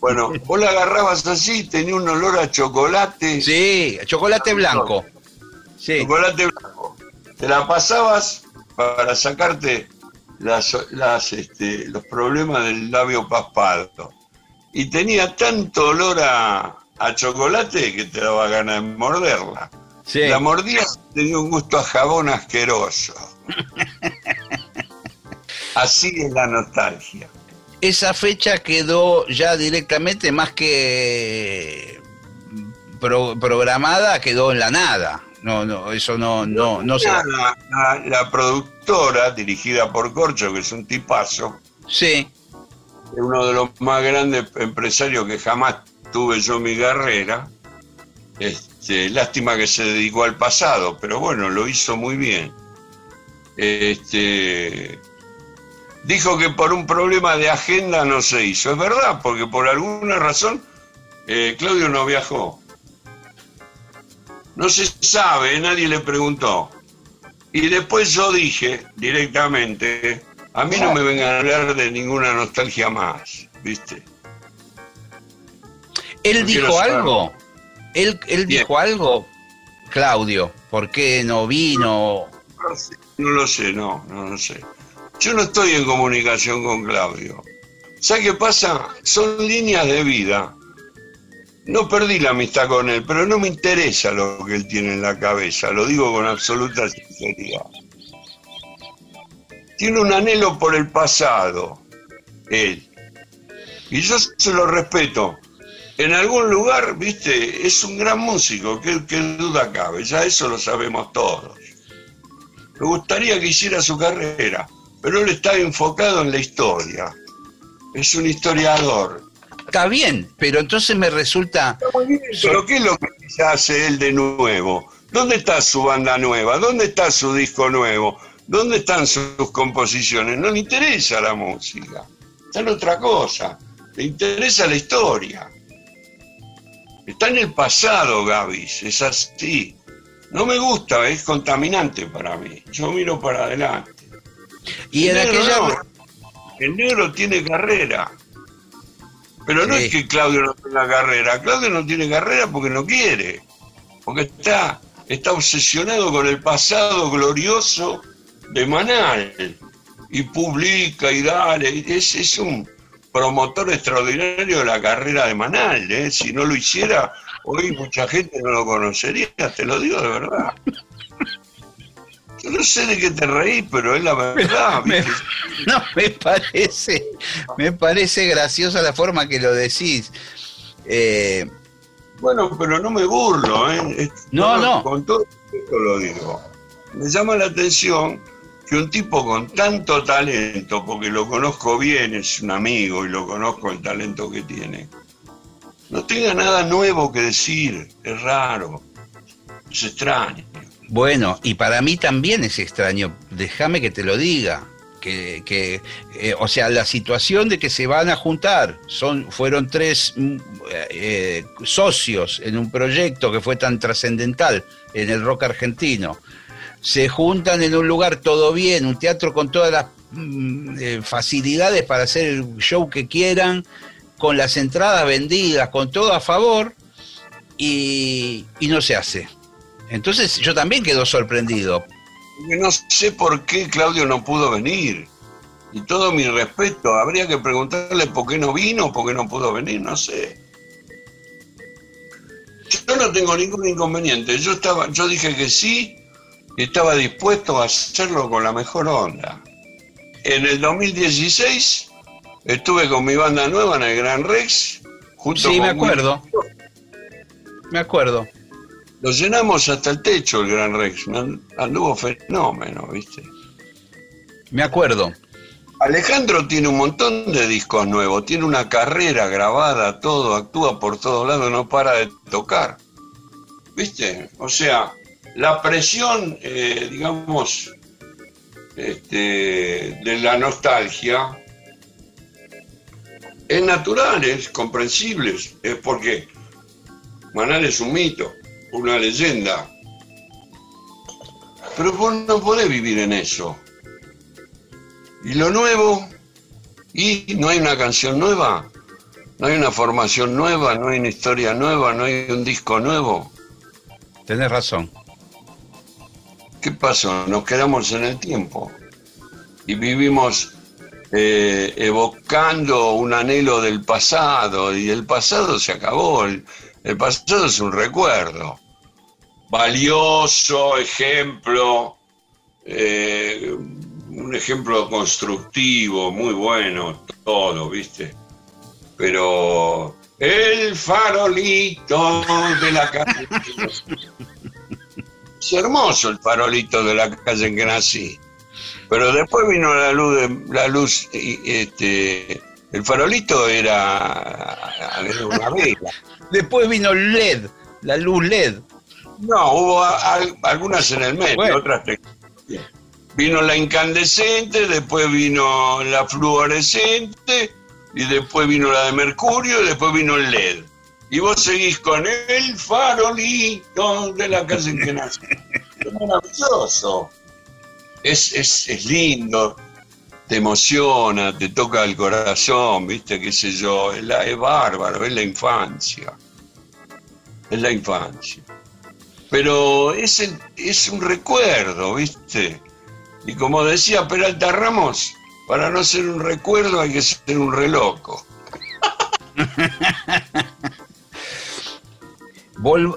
Bueno, vos la agarrabas así, tenía un olor a chocolate. Sí, chocolate blanco. Sí. Chocolate blanco. Te la pasabas para sacarte las, este, los problemas del labio paspado. Y tenía tanto olor a, a chocolate que te daba ganas de morderla. La mordía tenía un gusto a jabón asqueroso. (laughs) Así es la nostalgia. Esa fecha quedó ya directamente más que programada, quedó en la nada. No, no, eso no, no, no, se. La, la, productora, dirigida por Corcho, que es un tipazo. Sí. Uno de los más grandes empresarios que jamás tuve yo en mi carrera. Este, lástima que se dedicó al pasado, pero bueno, lo hizo muy bien. Este, dijo que por un problema de agenda no se hizo. Es verdad, porque por alguna razón eh, Claudio no viajó. No se sabe, nadie le preguntó. Y después yo dije directamente, a mí no me vengan a hablar de ninguna nostalgia más, ¿viste? ¿Él dijo algo? ¿Él, dijo algo, Claudio? ¿Por qué no vino? No, lo sé, no, no lo sé. Yo no estoy en comunicación con Claudio. ¿Sabes qué pasa? Son líneas de vida. No perdí la amistad con él, pero no me interesa lo que él tiene en la cabeza, lo digo con absoluta sinceridad. Tiene un anhelo por el pasado, él. Y yo se lo respeto en algún lugar, viste, es un gran músico, ¿qué, duda cabe, ya eso lo sabemos todos. Me gustaría que hiciera su carrera, pero él está enfocado en la historia. Es un historiador. Está bien, pero entonces me resulta... pero ¿qué es lo que hace él de nuevo? ¿Dónde está su banda nueva? ¿Dónde está su disco nuevo? ¿Dónde están sus composiciones? No le interesa la música, está en otra cosa. Le interesa la historia. Está en el pasado, Gavis, es así. No me gusta, es contaminante para mí. Yo miro para adelante. Y en aquella... el negro tiene carrera. Pero no es que Claudio no tenga carrera. Claudio no tiene carrera porque no quiere. Porque está, está obsesionado con el pasado glorioso de Manal. Y publica y dale. Es, es un, promotor extraordinario de la carrera de Manal. ¿eh? Si no lo hiciera, hoy mucha gente no lo conocería, te lo digo de verdad. No sé de qué te reís, pero es la verdad. (laughs) (laughs) no, me parece, me parece graciosa la forma que lo decís. Eh, bueno, pero no me burlo, ¿eh? No, no. Con todo esto lo digo. Me llama la atención que un tipo con tanto talento, porque lo conozco bien, es un amigo y lo conozco el talento que tiene, no tenga nada nuevo que decir, es raro, es extraño. Bueno, y para mí también es extraño, déjame que te lo diga. Que, que eh, o sea, la situación de que se van a juntar, son, fueron tres mm, eh, socios en un proyecto que fue tan trascendental en el rock argentino, se juntan en un lugar todo bien, un teatro con todas las mm, eh, facilidades para hacer el show que quieran, con las entradas vendidas, con todo a favor, y, y no se hace. Entonces yo también quedo sorprendido. No sé por qué Claudio no pudo venir. Y todo mi respeto, habría que preguntarle por qué no vino, por qué no pudo venir, no sé. Yo no tengo ningún inconveniente. Yo estaba, yo dije que sí y estaba dispuesto a hacerlo con la mejor onda. En el 2016 estuve con mi banda nueva en el Gran Rex. Junto sí, me acuerdo. Me acuerdo. Lo llenamos hasta el techo el Gran Rex. Anduvo fenómeno, ¿viste? Me acuerdo. Alejandro tiene un montón de discos nuevos, tiene una carrera grabada, todo, actúa por todos lados, no para de tocar. ¿Viste? O sea, la presión, eh, digamos, este, de la nostalgia es natural, es comprensible, es porque Manal es un mito una leyenda. Pero vos no podés vivir en eso. Y lo nuevo, y no hay una canción nueva, no hay una formación nueva, no hay una historia nueva, no hay un disco nuevo. Tenés razón. ¿Qué pasó? Nos quedamos en el tiempo y vivimos eh, evocando un anhelo del pasado y el pasado se acabó, el pasado es un recuerdo valioso ejemplo, eh, un ejemplo constructivo, muy bueno, todo, ¿viste? Pero el farolito de la calle. es hermoso el farolito de la calle en que nací. Pero después vino la luz, de, la luz, este, el farolito era, era una vela. Después vino LED, la luz LED. No, hubo algunas en el medio, otras Vino la incandescente, después vino la fluorescente, y después vino la de mercurio, y después vino el LED. Y vos seguís con el farolito de la casa en que nace. (laughs) Es maravilloso. Es, es, es lindo, te emociona, te toca el corazón, viste, qué sé yo, es, la, es bárbaro, es la infancia. Es la infancia pero es, es un recuerdo, ¿viste? Y como decía Peralta Ramos, para no ser un recuerdo hay que ser un reloco. (laughs)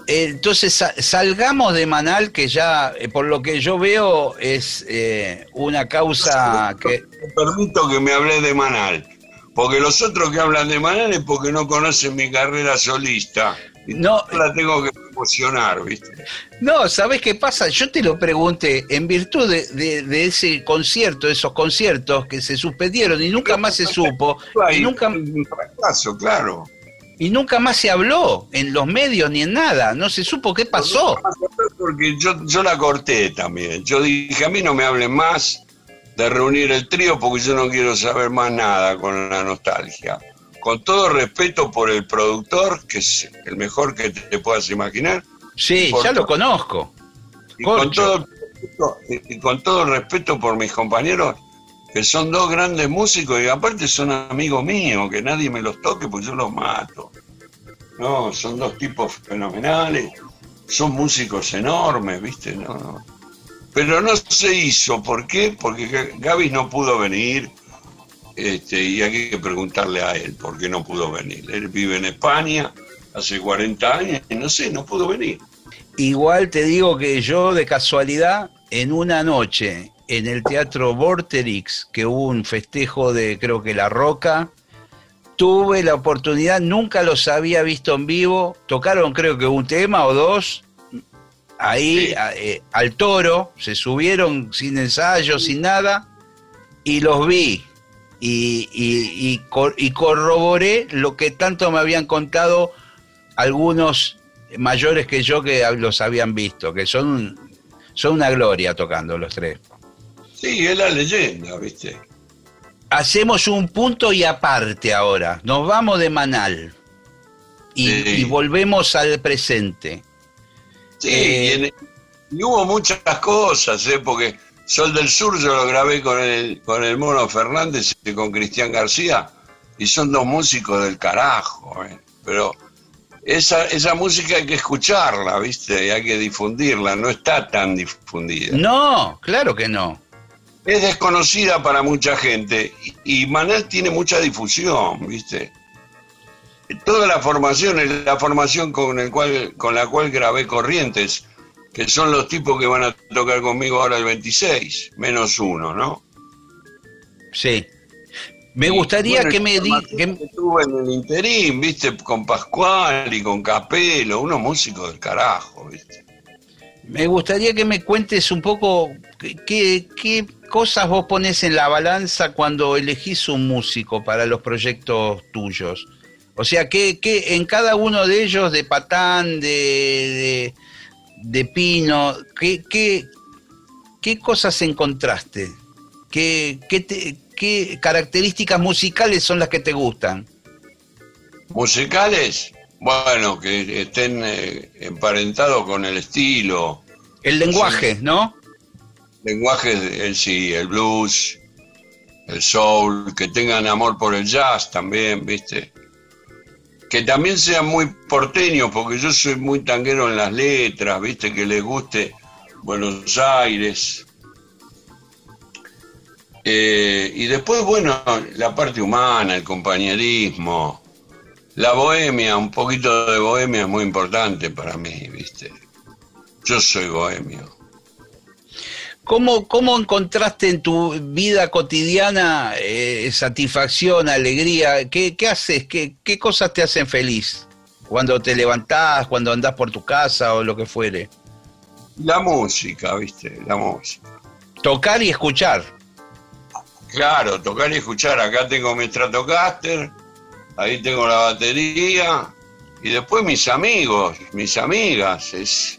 Entonces salgamos de Manal, que ya, eh, por lo que yo veo, es eh, una causa que... Me permito que me hable de Manal, porque los otros que hablan de Manal es porque no conocen mi carrera solista. No la tengo que promocionar, ¿viste? No, ¿sabes qué pasa? Yo te lo pregunté en virtud de, ese concierto, esos conciertos que se suspendieron y nunca más se supo. y nunca un fracaso, claro. Y nunca más se habló en los medios ni en nada. No se supo qué pasó. Porque yo, yo la corté también. Yo dije, a mí no me hablen más de reunir el trío porque yo no quiero saber más nada con la nostalgia con todo respeto por el productor, que es el mejor que te puedas imaginar. Sí, ya lo conozco. Y con, todo, y con todo el respeto por mis compañeros, que son dos grandes músicos y aparte son amigos míos, que nadie me los toque porque yo los mato. No, son dos tipos fenomenales, son músicos enormes, ¿viste? No, no. Pero no se hizo, ¿por qué? Porque Gaby no pudo venir, este, y hay que preguntarle a él por qué no pudo venir. Él vive en España hace 40 años y no sé, no pudo venir. Igual te digo que yo de casualidad, en una noche, en el Teatro Vorterix, que hubo un festejo de creo que La Roca, tuve la oportunidad, nunca los había visto en vivo, tocaron creo que un tema o dos, ahí eh, al toro, se subieron sin ensayo, sin nada, y los vi y, y, y, corroboré lo que tanto me habían contado algunos mayores que yo que los habían visto, que son Son una gloria tocando los tres. Sí, es la leyenda, ¿viste? Hacemos un punto y aparte ahora. Nos vamos de Manal. Y, Sí. y volvemos al presente. Sí, Eh, y, en- y hubo muchas cosas, ¿eh? porque Sol del Sur yo lo grabé con el, con el Mono Fernández y con Cristian García, y son dos músicos del carajo, ¿eh? pero esa, esa música hay que escucharla, ¿viste? Y hay que difundirla, no está tan difundida. No, claro que no. Es desconocida para mucha gente y, y Manel tiene mucha difusión, ¿viste? Toda la formación la formación con, el cual, con la cual grabé Corrientes, que son los tipos que van a tocar conmigo ahora el 26, menos uno, ¿no? Sí. Me gustaría bueno, que me la di... formación que- que tuve en el interín, ¿viste? Con Pascual y con Capelo, unos músicos del carajo, ¿viste? Me gustaría que me cuentes un poco qué, qué- cosas vos pones en la balanza cuando elegís un músico para los proyectos tuyos. O sea, que, en cada uno de ellos, de Patán, de, de, de Pino, ¿qué, qué, qué cosas encontraste? ¿Qué, qué, te- qué características musicales son las que te gustan? Musicales, bueno, que estén eh, emparentados con el estilo, El lenguaje, ¿no? lenguajes, el, sí, el blues, el soul, que tengan amor por el jazz también, ¿viste? Que también sean muy porteños, porque yo soy muy tanguero en las letras, ¿viste? Que les guste Buenos Aires. Eh, y después, bueno, la parte humana, el compañerismo, la bohemia, un poquito de bohemia es muy importante para mí, ¿viste? Yo soy bohemio. ¿Cómo, ¿Cómo encontraste en tu vida cotidiana eh, satisfacción, alegría? ¿Qué, qué haces? ¿Qué, ¿Qué cosas te hacen feliz? Cuando te levantás, cuando andás por tu casa o lo que fuere. La música, ¿viste? La música. Tocar y escuchar. Claro, tocar y escuchar. Acá tengo mi Stratocaster, ahí tengo la batería, y después mis amigos, mis amigas. Es,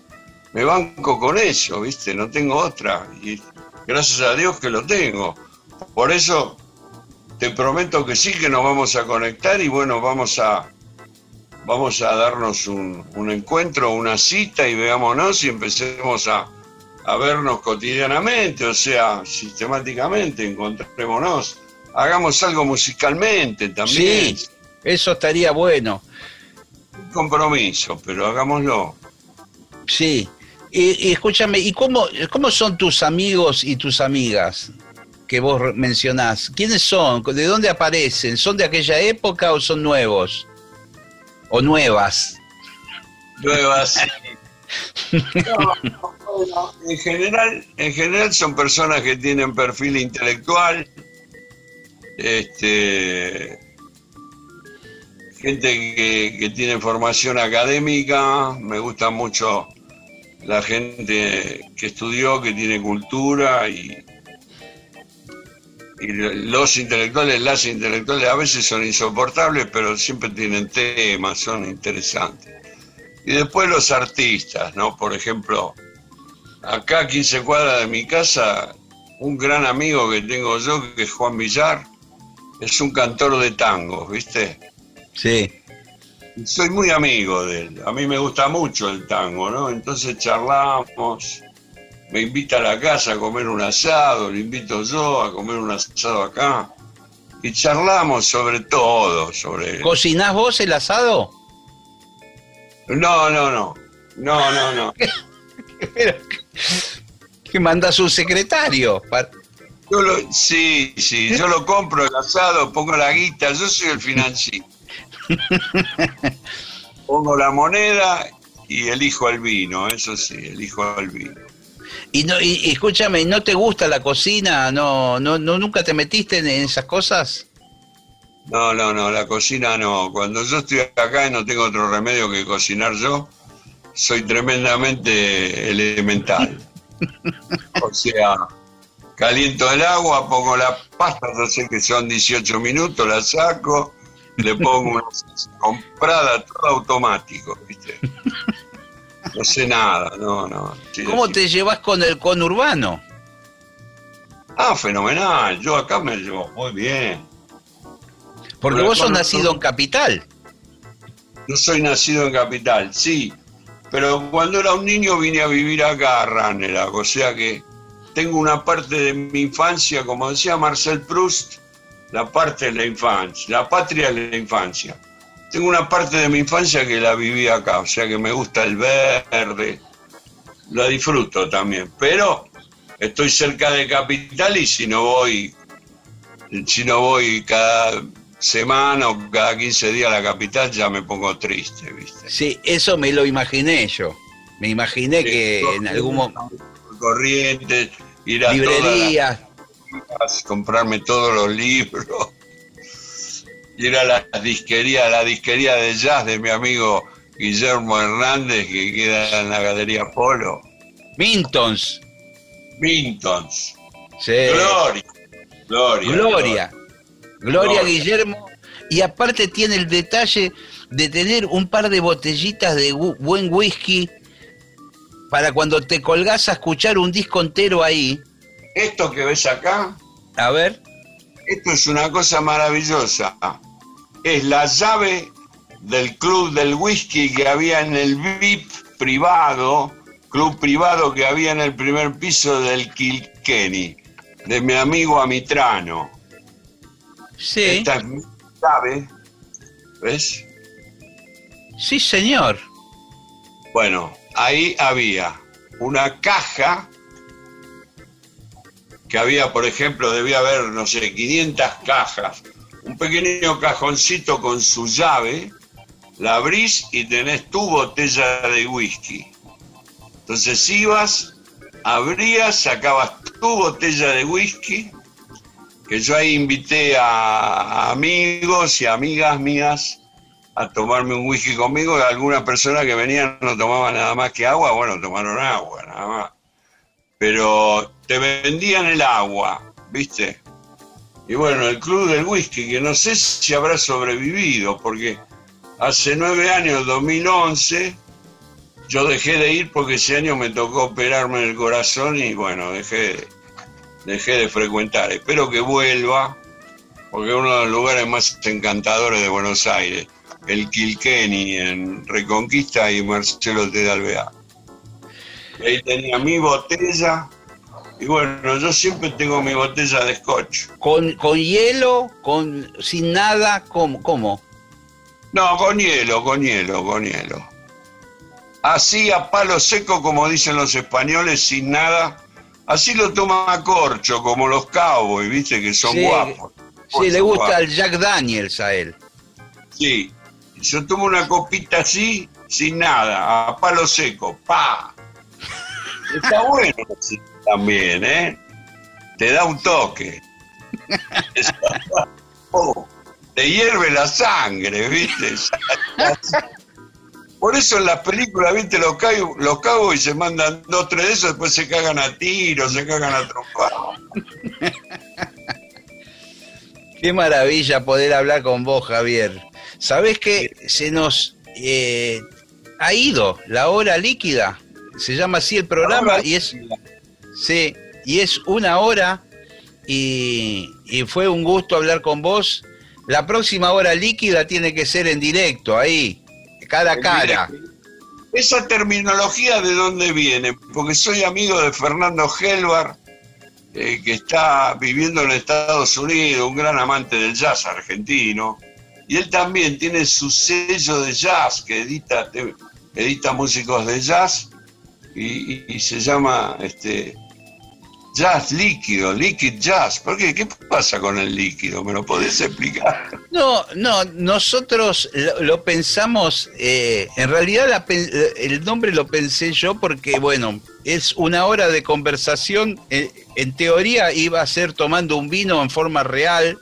me banco con eso, ¿viste? No tengo otra. Y gracias a Dios que lo tengo. Por eso te prometo que sí, que nos vamos a conectar y bueno, vamos a, vamos a darnos un, un encuentro, una cita y veámonos y empecemos a, a vernos cotidianamente, o sea, sistemáticamente, encontrémonos, hagamos algo musicalmente también, Sí, eso estaría bueno. un compromiso, pero hagámoslo. Sí. Y, y escúchame, ¿y cómo, cómo son tus amigos y tus amigas que vos mencionás? ¿Quiénes son? ¿De dónde aparecen? ¿Son de aquella época o son nuevos? ¿O nuevas? Nuevas. (laughs) No, no, en general, en general son personas que tienen perfil intelectual, este, gente que, que tiene formación académica, me gusta mucho la gente que estudió, que tiene cultura y, y los intelectuales, las intelectuales a veces son insoportables, pero siempre tienen temas, son interesantes. Y después los artistas, ¿no? Por ejemplo, acá a 15 cuadras de mi casa, un gran amigo que tengo yo, que es Juan Villar, es un cantor de tangos, ¿viste? Sí. Soy muy amigo de él. A mí me gusta mucho el tango, ¿no? Entonces charlamos, me invita a la casa a comer un asado, lo invito yo a comer un asado acá. Y charlamos sobre todo, sobre... ¿Cocinás vos el asado? No, no, no. No, no, no. (laughs) Pero, que mandas un secretario. Yo lo- sí, sí, yo lo compro el asado, pongo la guita, yo soy el financiero. (laughs) Pongo la moneda y elijo el vino, eso sí, elijo el vino. Y, no, y, escúchame, ¿no te gusta la cocina? ¿No, no, no nunca te metiste en esas cosas? No, no, no, la cocina no. Cuando yo estoy acá y no tengo otro remedio que cocinar yo, soy tremendamente elemental. (laughs) O sea, caliento el agua, pongo la pasta, yo sé que son 18 minutos, la saco, le pongo una comprada, todo automático, ¿viste? No sé nada, no, no. ¿Cómo te llevas con el conurbano? Ah, fenomenal. Yo acá me llevo muy bien. Porque vos sos nacido en Capital. Yo soy nacido en Capital, sí. Pero cuando era un niño vine a vivir acá a Ranelagh, o sea que tengo una parte de mi infancia, como decía Marcel Proust, la parte de la infancia, la patria de la infancia. Tengo una parte de mi infancia que la viví acá, o sea que me gusta el verde, la disfruto también, pero estoy cerca de Capital y si no voy, si no voy cada semana o cada 15 días a la capital ya me pongo triste, ¿viste? Sí, eso me lo imaginé yo. Me imaginé que en algún momento... Corrientes, ir a librerías, comprarme todos los libros, ir a la disquería, la disquería de jazz de mi amigo Guillermo Hernández que queda en la Galería Polo. Mintons. Mintons. Sí. Gloria. Gloria. Gloria. Gloria Guillermo. Y aparte tiene el detalle de tener un par de botellitas de buen whisky para cuando te colgás a escuchar un disco entero ahí. Esto que ves acá. A ver. Esto es una cosa maravillosa. Es la llave del club del whisky que había en el VIP privado, club privado que había en el primer piso del Kilkenny, de mi amigo Amitrano. Sí. Esta es mi llave. ¿Ves? Sí, señor. Bueno, ahí había una caja que había, por ejemplo, debía haber, no sé, 500 cajas, un pequeño cajoncito con su llave, la abrís y tenés tu botella de whisky. Entonces ibas, abrías, sacabas tu botella de whisky, que yo ahí invité a amigos y amigas mías a tomarme un whisky conmigo, y algunas personas que venían no tomaban nada más que agua, bueno, tomaron agua, nada más. Pero te vendían el agua, ¿viste? Y bueno, el Club del Whisky, que no sé si habrá sobrevivido, porque hace nueve años, 2011, yo dejé de ir porque ese año me tocó operarme en el corazón y bueno, dejé, dejé de frecuentar. Espero que vuelva, porque es uno de los lugares más encantadores de Buenos Aires, el Kilkenny en Reconquista y Marcelo T. Alvear. Ahí tenía mi botella. Y bueno, yo siempre tengo mi botella de scotch. ¿Con, con hielo? con ¿Sin nada? ¿Cómo? ¿Cómo? No, con hielo, con hielo, con hielo. Así a palo seco, como dicen los españoles, sin nada. Así lo toma corcho, como los cowboys, viste, que son guapos. Sí, le gusta el Jack Daniels a él. Sí, yo tomo una copita así, sin nada, a palo seco, pa. Está bueno también, ¿eh? Te da un toque. Oh, (laughs) te hierve la sangre, ¿viste? Por eso en las películas, ¿viste? Los cago, los cago y se mandan dos, tres de esos, después se cagan a tiros, se cagan a trompadas. Qué maravilla poder hablar con vos, Javier. Sabés que se nos eh, ha ido la hora líquida? Se llama así el programa y es, sí, y es una hora y, y fue un gusto hablar con vos. La próxima hora líquida tiene que ser en directo, ahí, cara a cara. Esa terminología de dónde viene, porque soy amigo de Fernando Helvar, eh, que está viviendo en Estados Unidos, un gran amante del jazz argentino, y él también tiene su sello de jazz que edita, edita músicos de jazz y, y se llama este, Jazz líquido, liquid jazz. ¿Por qué? ¿Qué pasa con el líquido? ¿Me lo podés explicar? No, no, nosotros lo, pensamos, eh, en realidad la, el nombre lo pensé yo porque, bueno, es una hora de conversación, eh, en teoría iba a ser tomando un vino en forma real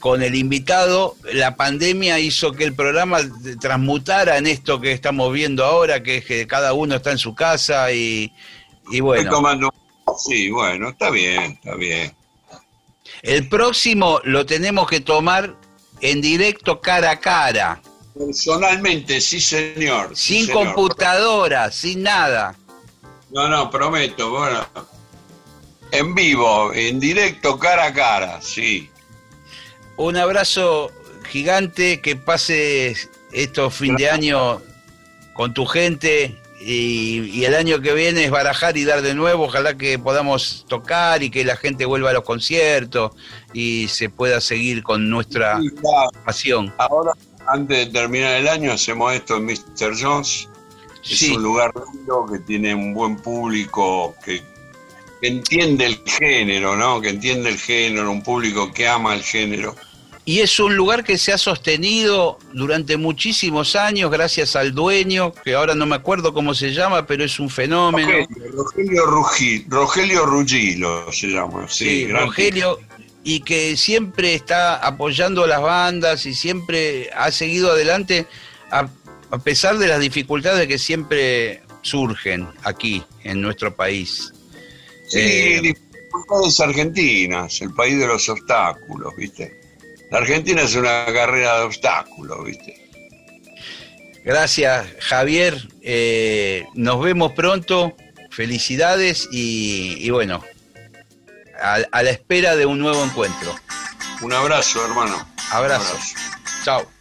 con el invitado, la pandemia hizo que el programa transmutara en esto que estamos viendo ahora, que es que cada uno está en su casa y, y bueno. tomando Sí, bueno, está bien, está bien. El próximo lo tenemos que tomar en directo cara a cara. Personalmente, sí, señor. sin computadora, sin nada. No, no, prometo. Bueno, en vivo, en directo, cara a cara, sí. Un abrazo gigante, que pases estos fin de año con tu gente y, el año que viene es barajar y dar de nuevo. Ojalá que podamos tocar y que la gente vuelva a los conciertos y se pueda seguir con nuestra pasión. Ahora, antes de terminar el año, hacemos esto en Mr. Jones. Es un lugar lindo que tiene un buen público que, entiende el género, ¿no? Que entiende el género, un público que ama el género. Y es un lugar que se ha sostenido durante muchísimos años gracias al dueño, que ahora no me acuerdo cómo se llama, pero es un fenómeno. Rogelio, Rogelio Rugilo se llama. Sí, Rogelio, y que siempre está apoyando a las bandas y siempre ha seguido adelante a, pesar de las dificultades que siempre surgen aquí en nuestro país. Sí, eh, dificultades argentinas, el país de los obstáculos, ¿viste? La Argentina es una carrera de obstáculos, ¿viste? Gracias, Javier. Eh, nos vemos pronto. Felicidades y, bueno, a, la espera de un nuevo encuentro. Un abrazo, hermano. Abrazo. abrazo. Chao.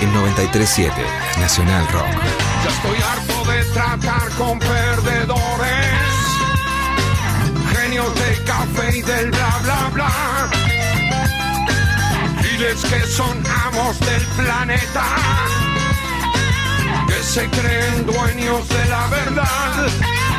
En 937 Nacional Rock. Ya estoy harto de tratar con perdedores, genios de café y del bla bla bla. Diles que son amos del planeta, que se creen dueños de la verdad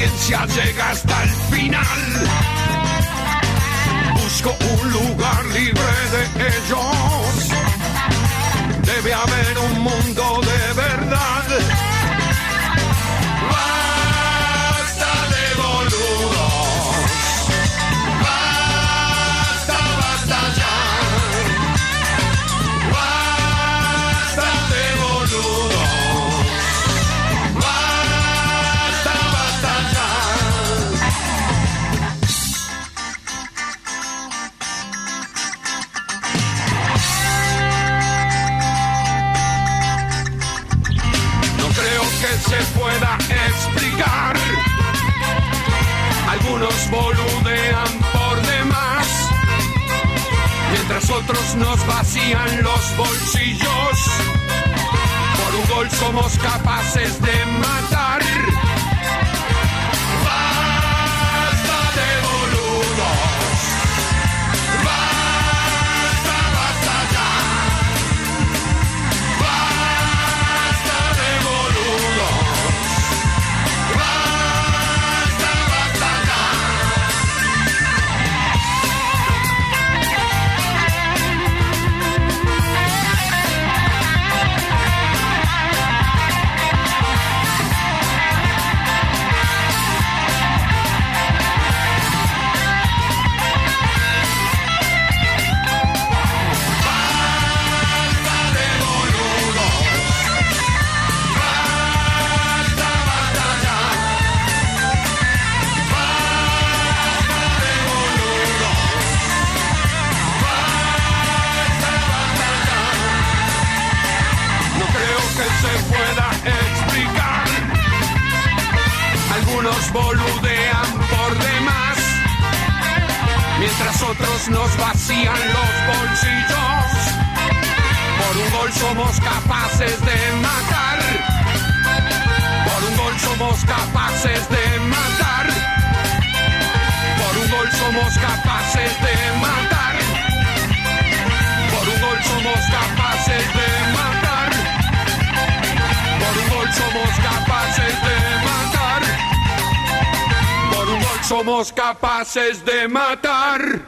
paciencia llega hasta el final. Busco un lugar libre de ellos. Debe haber un mundo de verdad. Algunos boludean por demás, mientras otros nos vacían los bolsillos. Por un gol somos capaces de matar boludean por demás, mientras otros nos vacían los bolsillos. Por un gol somos capaces de matar, por un gol somos capaces de matar, por un gol somos capaces de matar, por un gol somos capaces de matar, por un gol somos capaces de somos capaces de matar.